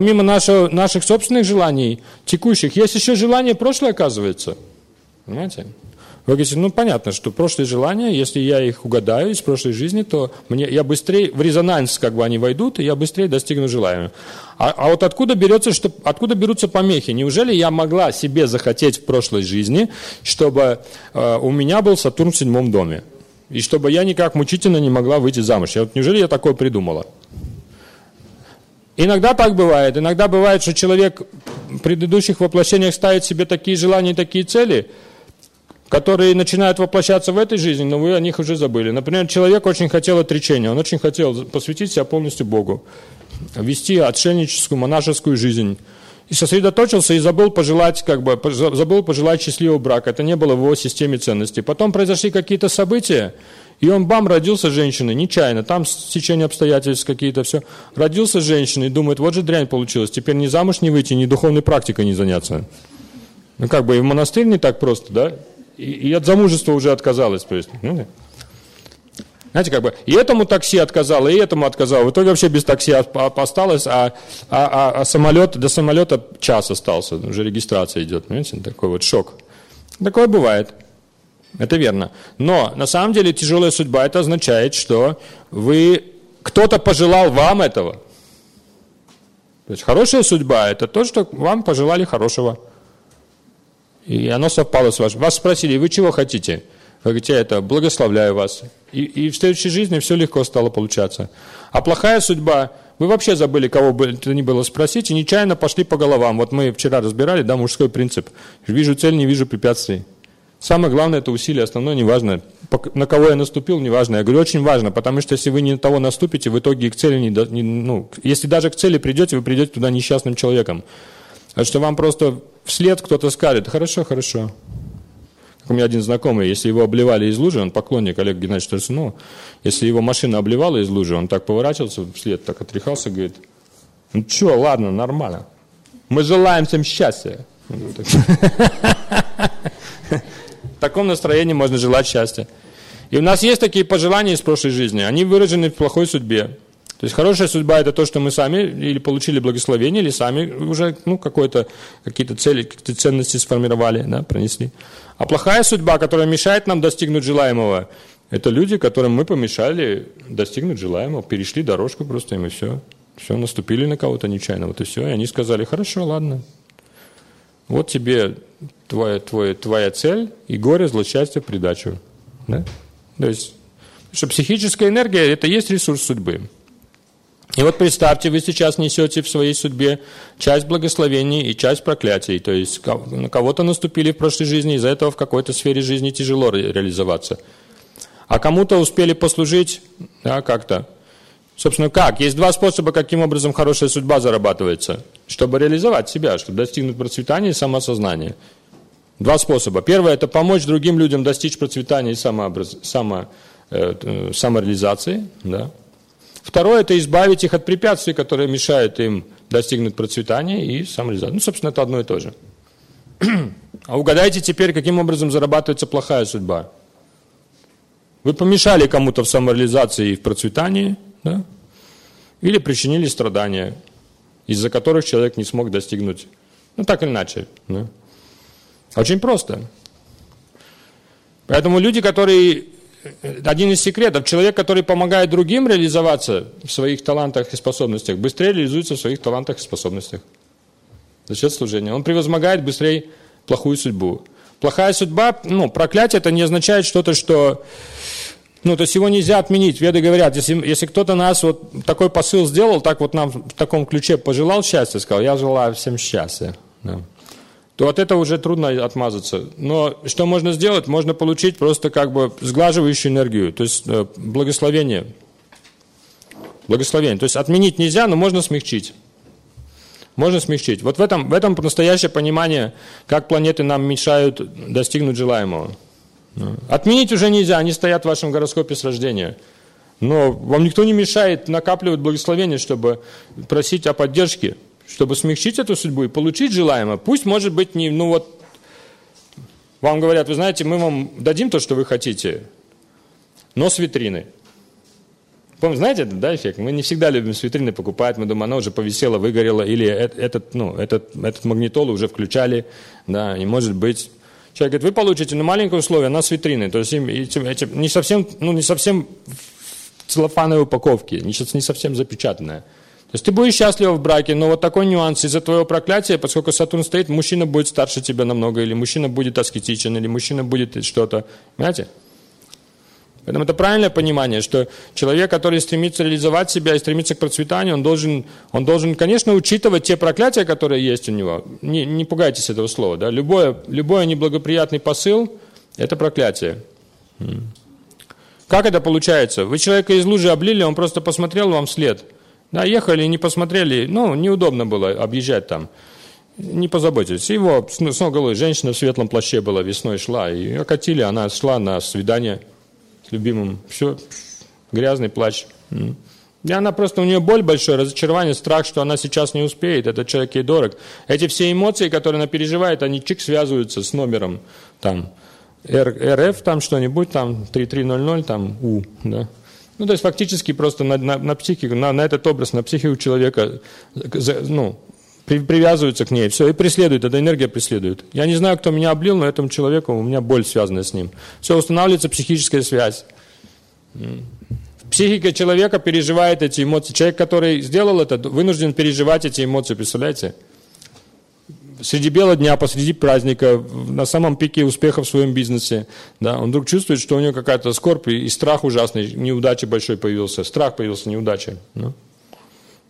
Помимо нашего, наших собственных желаний, текущих, есть еще желание прошлое, оказывается. Понимаете? Вы говорите, ну понятно, что прошлые желания, если я их угадаю из прошлой жизни, то мне, я быстрее, в резонанс как бы они войдут, и я быстрее достигну желаемого. А, а вот откуда, берется, что, откуда берутся помехи? Неужели я могла себе захотеть в прошлой жизни, чтобы э, у меня был Сатурн в седьмом доме? И чтобы я никак мучительно не могла выйти замуж? Я, вот, неужели я такое придумала? Иногда так бывает. Иногда бывает, что человек в предыдущих воплощениях ставит себе такие желания, такие цели, которые начинают воплощаться в этой жизни, но вы о них уже забыли. Например, человек очень хотел отречения, он очень хотел посвятить себя полностью Богу, вести отшельническую, монашескую жизнь. И сосредоточился и забыл пожелать, как бы, забыл пожелать счастливого брака. Это не было в его системе ценностей. Потом произошли какие-то события, и он, бам, родился женщиной, нечаянно, там течение обстоятельств какие-то, все. Родился женщиной, думает, вот же дрянь получилась, теперь ни замуж не выйти, ни духовной практикой не заняться. Ну, как бы и в монастырь не так просто, да? И, и от замужества уже отказалась, то есть. Ну, знаете, как бы и этому такси отказала, и этому отказала. В итоге вообще без такси осталось, а, а, а, а самолет, до самолета час остался, уже регистрация идет. Понимаете, такой вот шок. Такое бывает. Это верно. Но на самом деле тяжелая судьба это означает, что вы кто-то пожелал вам этого. То есть хорошая судьба это то, что вам пожелали хорошего. И оно совпало с вашим. Вас спросили, вы чего хотите? Вы говорите, это благословляю вас. И, и в следующей жизни все легко стало получаться. А плохая судьба, вы вообще забыли, кого бы это ни было спросить, и нечаянно пошли по головам. Вот мы вчера разбирали, да, мужской принцип. Вижу цель, не вижу препятствий. Самое главное это усилие, основное неважно. На кого я наступил, неважно. Я говорю, очень важно, потому что если вы не на того наступите, в итоге к цели не, не ну, если даже к цели придете, вы придете туда несчастным человеком. А что вам просто вслед кто-то скажет, хорошо, хорошо. Как у меня один знакомый, если его обливали из лужи, он поклонник Олега Геннадьевича Тарсунова, если его машина обливала из лужи, он так поворачивался вслед, так отряхался, говорит, ну что, ладно, нормально. Мы желаем всем счастья. В таком настроении можно желать счастья. И у нас есть такие пожелания из прошлой жизни, они выражены в плохой судьбе. То есть хорошая судьба это то, что мы сами или получили благословение, или сами уже ну, какое-то, какие-то цели, какие-то ценности сформировали, да, пронесли. А плохая судьба, которая мешает нам достигнуть желаемого, это люди, которым мы помешали достигнуть желаемого, перешли дорожку просто им и все. Все, наступили на кого-то нечаянно, вот и все. И они сказали, хорошо, ладно, вот тебе твоя, твоя, твоя цель и горе, злосчастье, придачу. Да? То есть, что психическая энергия – это есть ресурс судьбы. И вот представьте, вы сейчас несете в своей судьбе часть благословений и часть проклятий. То есть на кого-то наступили в прошлой жизни, из-за этого в какой-то сфере жизни тяжело реализоваться. А кому-то успели послужить да, как-то. Собственно, как? Есть два способа, каким образом хорошая судьба зарабатывается. Чтобы реализовать себя, чтобы достигнуть процветания и самосознания. Два способа. Первое – это помочь другим людям достичь процветания и самообраз... само... э, э самореализации. Да? Второе – это избавить их от препятствий, которые мешают им достигнуть процветания и самореализации. Ну, собственно, это одно и то же. А угадайте теперь, каким образом зарабатывается плохая судьба. Вы помешали кому-то в самореализации и в процветании, да? или причинили страдания, из-за которых человек не смог достигнуть, ну так или иначе. Да? Очень просто. Поэтому люди, которые... Один из секретов, человек, который помогает другим реализоваться в своих талантах и способностях, быстрее реализуется в своих талантах и способностях. За счет служения. Он превозмогает быстрее плохую судьбу. Плохая судьба, ну, проклятие, это не означает что-то, что... Ну, то есть его нельзя отменить. Веды говорят, если, если кто-то нас вот такой посыл сделал, так вот нам в таком ключе пожелал счастья, сказал, я желаю всем счастья. Да то от этого уже трудно отмазаться. Но что можно сделать? Можно получить просто как бы сглаживающую энергию, то есть э, благословение. Благословение. То есть отменить нельзя, но можно смягчить. Можно смягчить. Вот в этом, в этом настоящее понимание, как планеты нам мешают достигнуть желаемого. Отменить уже нельзя, они стоят в вашем гороскопе с рождения. Но вам никто не мешает накапливать благословение, чтобы просить о поддержке чтобы смягчить эту судьбу и получить желаемое. Пусть, может быть, не, ну вот, вам говорят, вы знаете, мы вам дадим то, что вы хотите, но с витрины. Помните, знаете да, эффект? Мы не всегда любим с витрины покупать, мы думаем, она уже повисела, выгорела, или этот, ну, этот, этот магнитол уже включали, да, и может быть... Человек говорит, вы получите на маленькое условие, она с витрины, то есть эти, эти, не совсем, ну, не совсем в целлофановой упаковке, не, не совсем запечатанная. То есть ты будешь счастлив в браке, но вот такой нюанс из-за твоего проклятия, поскольку Сатурн стоит, мужчина будет старше тебя намного, или мужчина будет аскетичен, или мужчина будет что-то. Понимаете? Поэтому это правильное понимание, что человек, который стремится реализовать себя и стремится к процветанию, он должен, он должен конечно, учитывать те проклятия, которые есть у него. Не, не пугайтесь этого слова. Да? Любое, любой неблагоприятный посыл – это проклятие. Как это получается? Вы человека из лужи облили, он просто посмотрел вам вслед. Да, ехали не посмотрели, ну, неудобно было объезжать там. Не позаботились. Его с головой женщина в светлом плаще была, весной шла, и окатили, она шла на свидание – любимым. Все, грязный плач. И она просто, у нее боль большая, разочарование, страх, что она сейчас не успеет, этот человек ей дорог. Эти все эмоции, которые она переживает, они чик связываются с номером там РФ, там что-нибудь, там 3300, там У, да. Ну, то есть фактически просто на, на, на психику, на, на этот образ, на психику человека, ну, при, привязываются к ней, все, и преследуют, эта энергия преследует. Я не знаю, кто меня облил, но этому человеку у меня боль связана с ним. Все, устанавливается психическая связь. Психика человека переживает эти эмоции. Человек, который сделал это, вынужден переживать эти эмоции, представляете? Среди бела дня, посреди праздника, на самом пике успеха в своем бизнесе, да, он вдруг чувствует, что у него какая-то скорбь и страх ужасный, неудача большой появился, страх появился, неудача. Ну?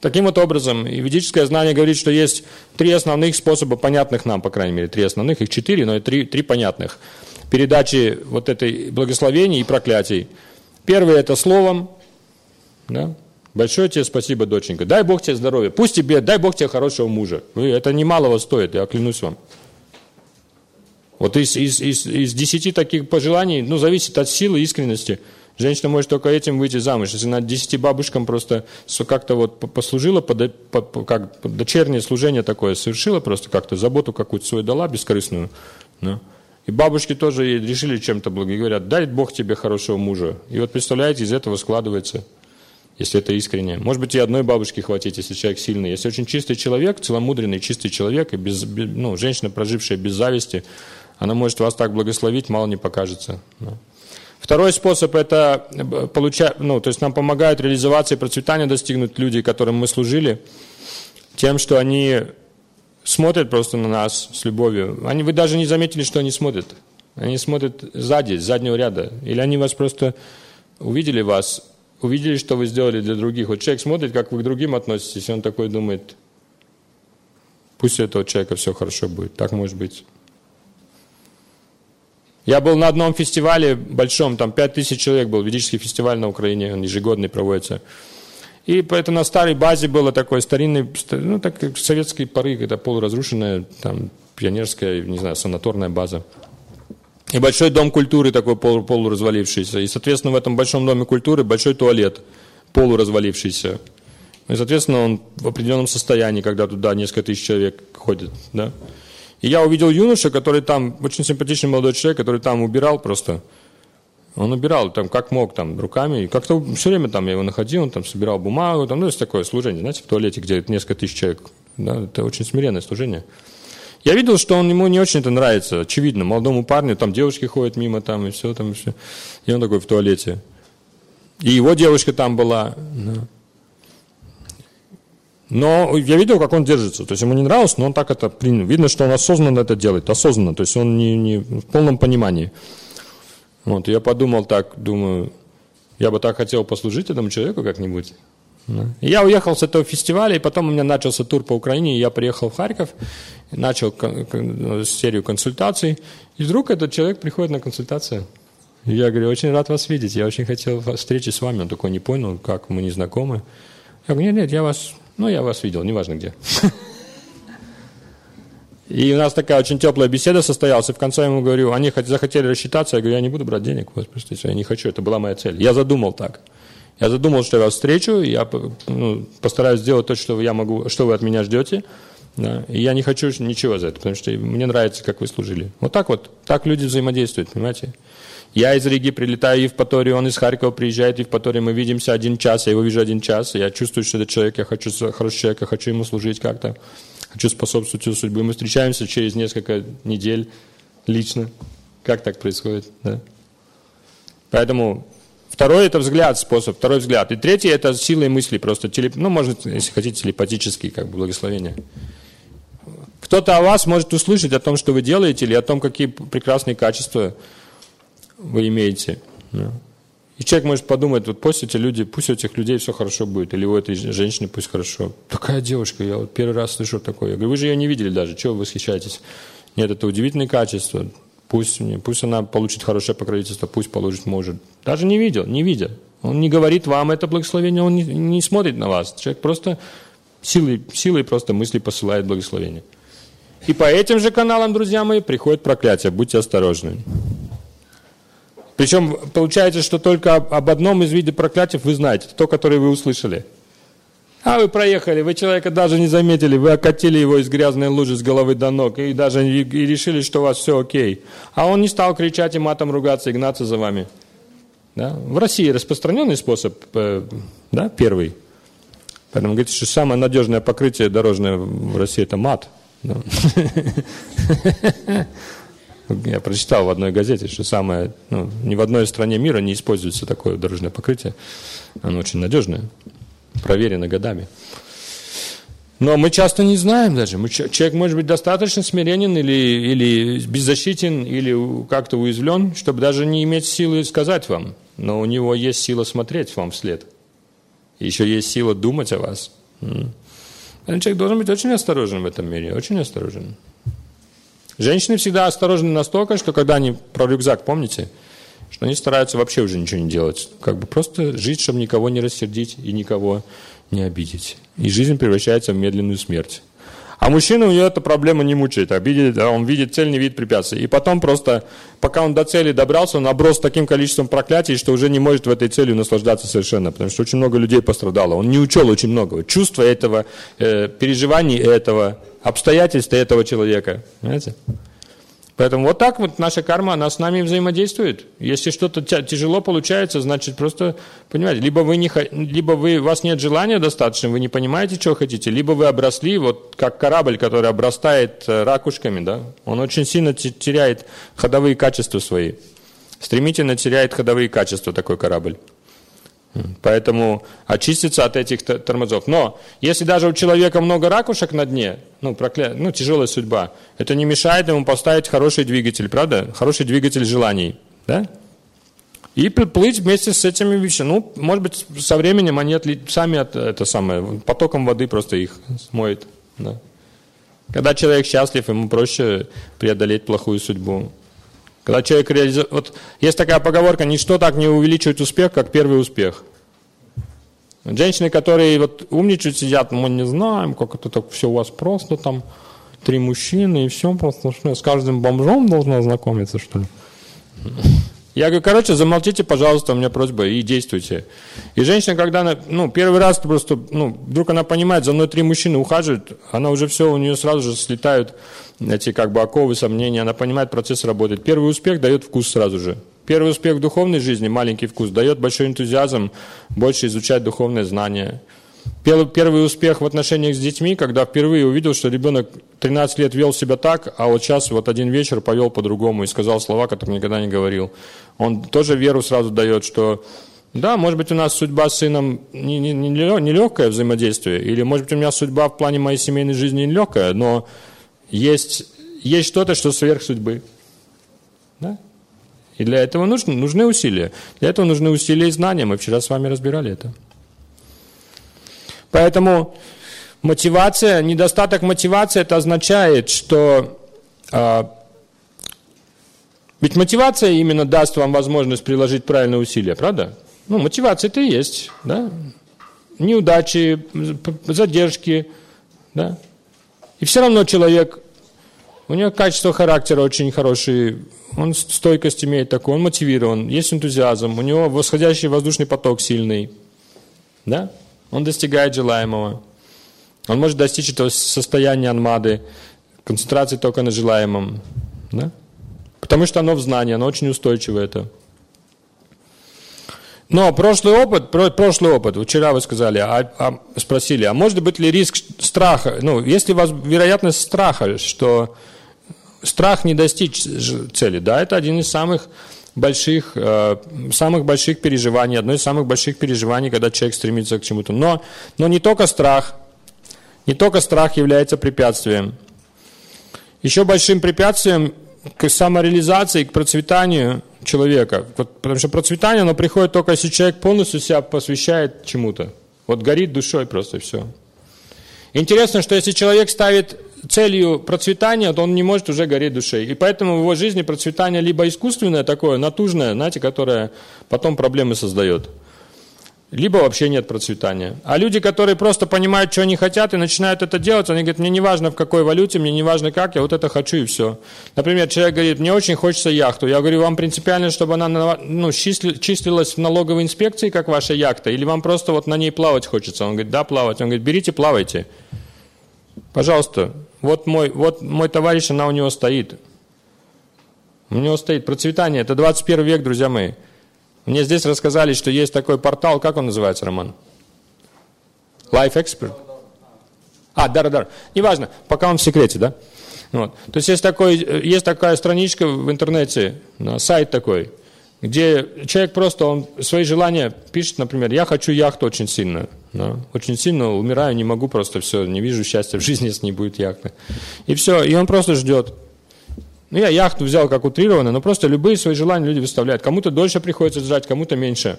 Таким вот образом, ведическое знание говорит, что есть три основных способа, понятных нам, по крайней мере, три основных, их четыре, но три, три понятных, передачи вот этой благословений и проклятий. Первый – это словом, да? Большое тебе спасибо, доченька. Дай Бог тебе здоровья. Пусть тебе, дай Бог тебе хорошего мужа. Это немалого стоит, я клянусь вам. Вот из, из, из, из десяти таких пожеланий, ну, зависит от силы, искренности – Женщина может только этим выйти замуж. Если она десяти бабушкам просто как-то вот послужила, под, под, как дочернее служение такое совершила, просто как-то заботу какую-то свою дала бескорыстную. Да? И бабушки тоже решили чем-то говорят, дай Бог тебе хорошего мужа. И вот представляете, из этого складывается, если это искренне. Может быть, и одной бабушки хватит, если человек сильный. Если очень чистый человек, целомудренный, чистый человек, и без, ну, женщина, прожившая без зависти, она может вас так благословить, мало не покажется. Да? Второй способ – это э, получать, ну, то есть нам помогают реализоваться и процветания достигнуть люди, которым мы служили, тем, что они смотрят просто на нас с любовью. Они, вы даже не заметили, что они смотрят. Они смотрят сзади, с заднего ряда. Или они вас просто увидели вас, увидели, что вы сделали для других. Вот человек смотрит, как вы к другим относитесь, и он такой думает, пусть у этого человека все хорошо будет. Так может быть. Я был на одном фестивале большом, там 5000 человек был, ведический фестиваль на Украине, он ежегодный проводится. И это на старой базе было такой старинный, ну, так как советской поры, это полуразрушенная, там, пионерская, не знаю, санаторная база. И большой дом культуры такой полу, полуразвалившийся. И, соответственно, в этом большом доме культуры большой туалет полуразвалившийся. И, соответственно, он в определенном состоянии, когда туда несколько тысяч человек ходит, да. И я увидел юноша, который там, очень симпатичный молодой человек, который там убирал просто. Он убирал там как мог, там, руками. И как-то все время там я его находил, он там собирал бумагу. Там, ну, есть такое служение, знаете, в туалете, где несколько тысяч человек. Да, это очень смиренное служение. Я видел, что он, ему не очень это нравится, очевидно. Молодому парню, там девушки ходят мимо, там, и все, там, и все. И он такой в туалете. И его девушка там была. Да. Но я видел, как он держится. То есть ему не нравилось, но он так это принял. Видно, что он осознанно это делает, осознанно. То есть он не, не в полном понимании. Вот, я подумал так, думаю, я бы так хотел послужить этому человеку как-нибудь. Я уехал с этого фестиваля, и потом у меня начался тур по Украине, и я приехал в Харьков, начал серию консультаций, и вдруг этот человек приходит на консультацию. И я говорю, очень рад вас видеть, я очень хотел встречи с вами. Он такой не понял, как мы не знакомы. Я говорю, нет, нет, я вас ну, я вас видел, неважно где. И у нас такая очень теплая беседа состоялась, и в конце я ему говорю, они захотели рассчитаться, я говорю, я не буду брать денег, вас, просто я не хочу, это была моя цель. Я задумал так. Я задумал, что я вас встречу, я ну, постараюсь сделать то, что я могу, что вы от меня ждете, да, и я не хочу ничего за это, потому что мне нравится, как вы служили. Вот так вот, так люди взаимодействуют, понимаете? Я из Риги прилетаю в Евпаторию, он из Харькова приезжает в Евпаторию, мы видимся один час, я его вижу один час, я чувствую, что это человек, я хочу, хороший человек, я хочу ему служить как-то, хочу способствовать его судьбе. Мы встречаемся через несколько недель лично. Как так происходит? Да? Поэтому второй это взгляд, способ, второй взгляд. И третий это силой мысли, просто, телеп... ну, может, если хотите, телепатический, как бы, благословение. Кто-то о вас может услышать о том, что вы делаете, или о том, какие прекрасные качества вы имеете. И человек может подумать, вот пусть эти люди, пусть у этих людей все хорошо будет, или у этой женщины пусть хорошо. Такая девушка, я вот первый раз слышу такое. Я говорю, вы же ее не видели даже, чего вы восхищаетесь? Нет, это удивительное качество. Пусть, пусть она получит хорошее покровительство, пусть получит, может. Даже не видел, не видя. Он не говорит вам это благословение, он не, не смотрит на вас. Человек просто силой, силой просто мысли посылает благословение. И по этим же каналам, друзья мои, приходит проклятие. Будьте осторожны. Причем получается, что только об одном из видов проклятий вы знаете, то, которое вы услышали. А вы проехали, вы человека даже не заметили, вы окатили его из грязной лужи с головы до ног и даже и, решили, что у вас все окей. А он не стал кричать и матом ругаться и гнаться за вами. Да? В России распространенный способ, э, да, первый. Поэтому говорится, что самое надежное покрытие дорожное в России – это мат. Да. Я прочитал в одной газете, что самое, ну, ни в одной стране мира не используется такое дорожное покрытие. Оно очень надежное, проверено годами. Но мы часто не знаем даже. Мы, человек может быть достаточно смиренен или, или беззащитен, или как-то уязвлен, чтобы даже не иметь силы сказать вам. Но у него есть сила смотреть вам вслед. Еще есть сила думать о вас. Человек должен быть очень осторожен в этом мире, очень осторожен. Женщины всегда осторожны настолько, что когда они про рюкзак, помните, что они стараются вообще уже ничего не делать. Как бы просто жить, чтобы никого не рассердить и никого не обидеть. И жизнь превращается в медленную смерть. А мужчина, у него эта проблема не мучает, а видит, он видит цель, не видит препятствий. И потом просто, пока он до цели добрался, он оброс таким количеством проклятий, что уже не может в этой цели наслаждаться совершенно, потому что очень много людей пострадало. Он не учел очень многого. Чувства этого, э, переживаний этого, обстоятельства этого человека. Понимаете? Поэтому вот так вот наша карма, она с нами взаимодействует. Если что-то тяжело получается, значит просто, понимаете, либо вы, не, либо вы, у вас нет желания достаточно, вы не понимаете, что хотите, либо вы обросли, вот как корабль, который обрастает э, ракушками, да, он очень сильно теряет ходовые качества свои. Стремительно теряет ходовые качества такой корабль. Поэтому очиститься от этих тормозов. Но если даже у человека много ракушек на дне, ну, прокля... ну тяжелая судьба, это не мешает ему поставить хороший двигатель, правда? Хороший двигатель желаний, да? И плыть вместе с этими вещами. Ну, может быть, со временем они отли... сами от... это самое, потоком воды просто их смоет. Да? Когда человек счастлив, ему проще преодолеть плохую судьбу. Когда человек реализует... Вот есть такая поговорка, ничто так не увеличивает успех, как первый успех. Женщины, которые вот умничают, сидят, мы не знаем, как это так все у вас просто, там три мужчины и все просто, что с каждым бомжом должна знакомиться, что ли? Я говорю, короче, замолчите, пожалуйста, у меня просьба, и действуйте. И женщина, когда она, ну, первый раз просто, ну, вдруг она понимает, за мной три мужчины ухаживают, она уже все, у нее сразу же слетают эти как бы оковы, сомнения, она понимает, процесс работает. Первый успех дает вкус сразу же. Первый успех в духовной жизни, маленький вкус, дает большой энтузиазм больше изучать духовные знания. Первый успех в отношениях с детьми, когда впервые увидел, что ребенок 13 лет вел себя так, а вот сейчас вот один вечер повел по-другому и сказал слова, которые никогда не говорил. Он тоже веру сразу дает, что да, может быть, у нас судьба с сыном не, не, не, не взаимодействие, или, может быть, у меня судьба в плане моей семейной жизни не легкая, но есть, есть что-то, что сверх судьбы. Да? И для этого нужны, нужны усилия. Для этого нужны усилия и знания. Мы вчера с вами разбирали это. Поэтому мотивация, недостаток мотивации, это означает, что... А, ведь мотивация именно даст вам возможность приложить правильные усилия, правда? Ну, мотивация это и есть, да? Неудачи, задержки, да? И все равно человек, у него качество характера очень хорошие, он стойкость имеет такую, он мотивирован, есть энтузиазм, у него восходящий воздушный поток сильный, да? Он достигает желаемого. Он может достичь этого состояния анмады, концентрации только на желаемом. Да? Потому что оно в знании, оно очень устойчиво это. Но прошлый опыт, прошлый опыт, вчера вы сказали, а, а, спросили, а может быть ли риск страха, ну, есть ли у вас вероятность страха, что страх не достичь цели, да, это один из самых больших, э, самых больших переживаний, одно из самых больших переживаний, когда человек стремится к чему-то. Но, но не только страх, не только страх является препятствием. Еще большим препятствием к самореализации, к процветанию человека. Потому что процветание, оно приходит только если человек полностью себя посвящает чему-то. Вот горит душой просто все. Интересно, что если человек ставит целью процветания, то он не может уже гореть душой. И поэтому в его жизни процветание либо искусственное такое, натужное, знаете, которое потом проблемы создает – либо вообще нет процветания. А люди, которые просто понимают, что они хотят и начинают это делать, они говорят, мне не важно в какой валюте, мне не важно как, я вот это хочу и все. Например, человек говорит, мне очень хочется яхту. Я говорю, вам принципиально, чтобы она ну, числилась в налоговой инспекции, как ваша яхта, или вам просто вот на ней плавать хочется? Он говорит, да, плавать. Он говорит, берите, плавайте. Пожалуйста, вот мой, вот мой товарищ, она у него стоит. У него стоит процветание. Это 21 век, друзья мои. Мне здесь рассказали, что есть такой портал, как он называется, Роман? Life Expert? А, да, да, да. Неважно, пока он в секрете, да? Вот. То есть есть, такой, есть такая страничка в интернете, сайт такой, где человек просто он свои желания пишет, например, я хочу яхту очень сильно, да? очень сильно умираю, не могу просто все, не вижу счастья в жизни, если не будет яхты. И все, и он просто ждет. Ну, я яхту взял как утрированно, но просто любые свои желания люди выставляют. Кому-то дольше приходится сжать, кому-то меньше.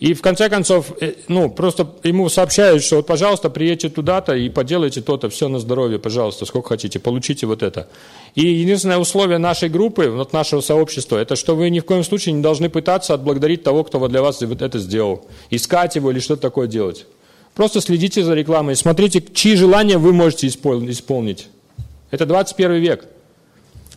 И в конце концов, э, ну, просто ему сообщают, что вот, пожалуйста, приедьте туда-то и поделайте то-то, все на здоровье, пожалуйста, сколько хотите, получите вот это. И единственное условие нашей группы, вот нашего сообщества, это что вы ни в коем случае не должны пытаться отблагодарить того, кто для вас вот это сделал. Искать его или что-то такое делать. Просто следите за рекламой, смотрите, чьи желания вы можете исполнить. Это 21 век.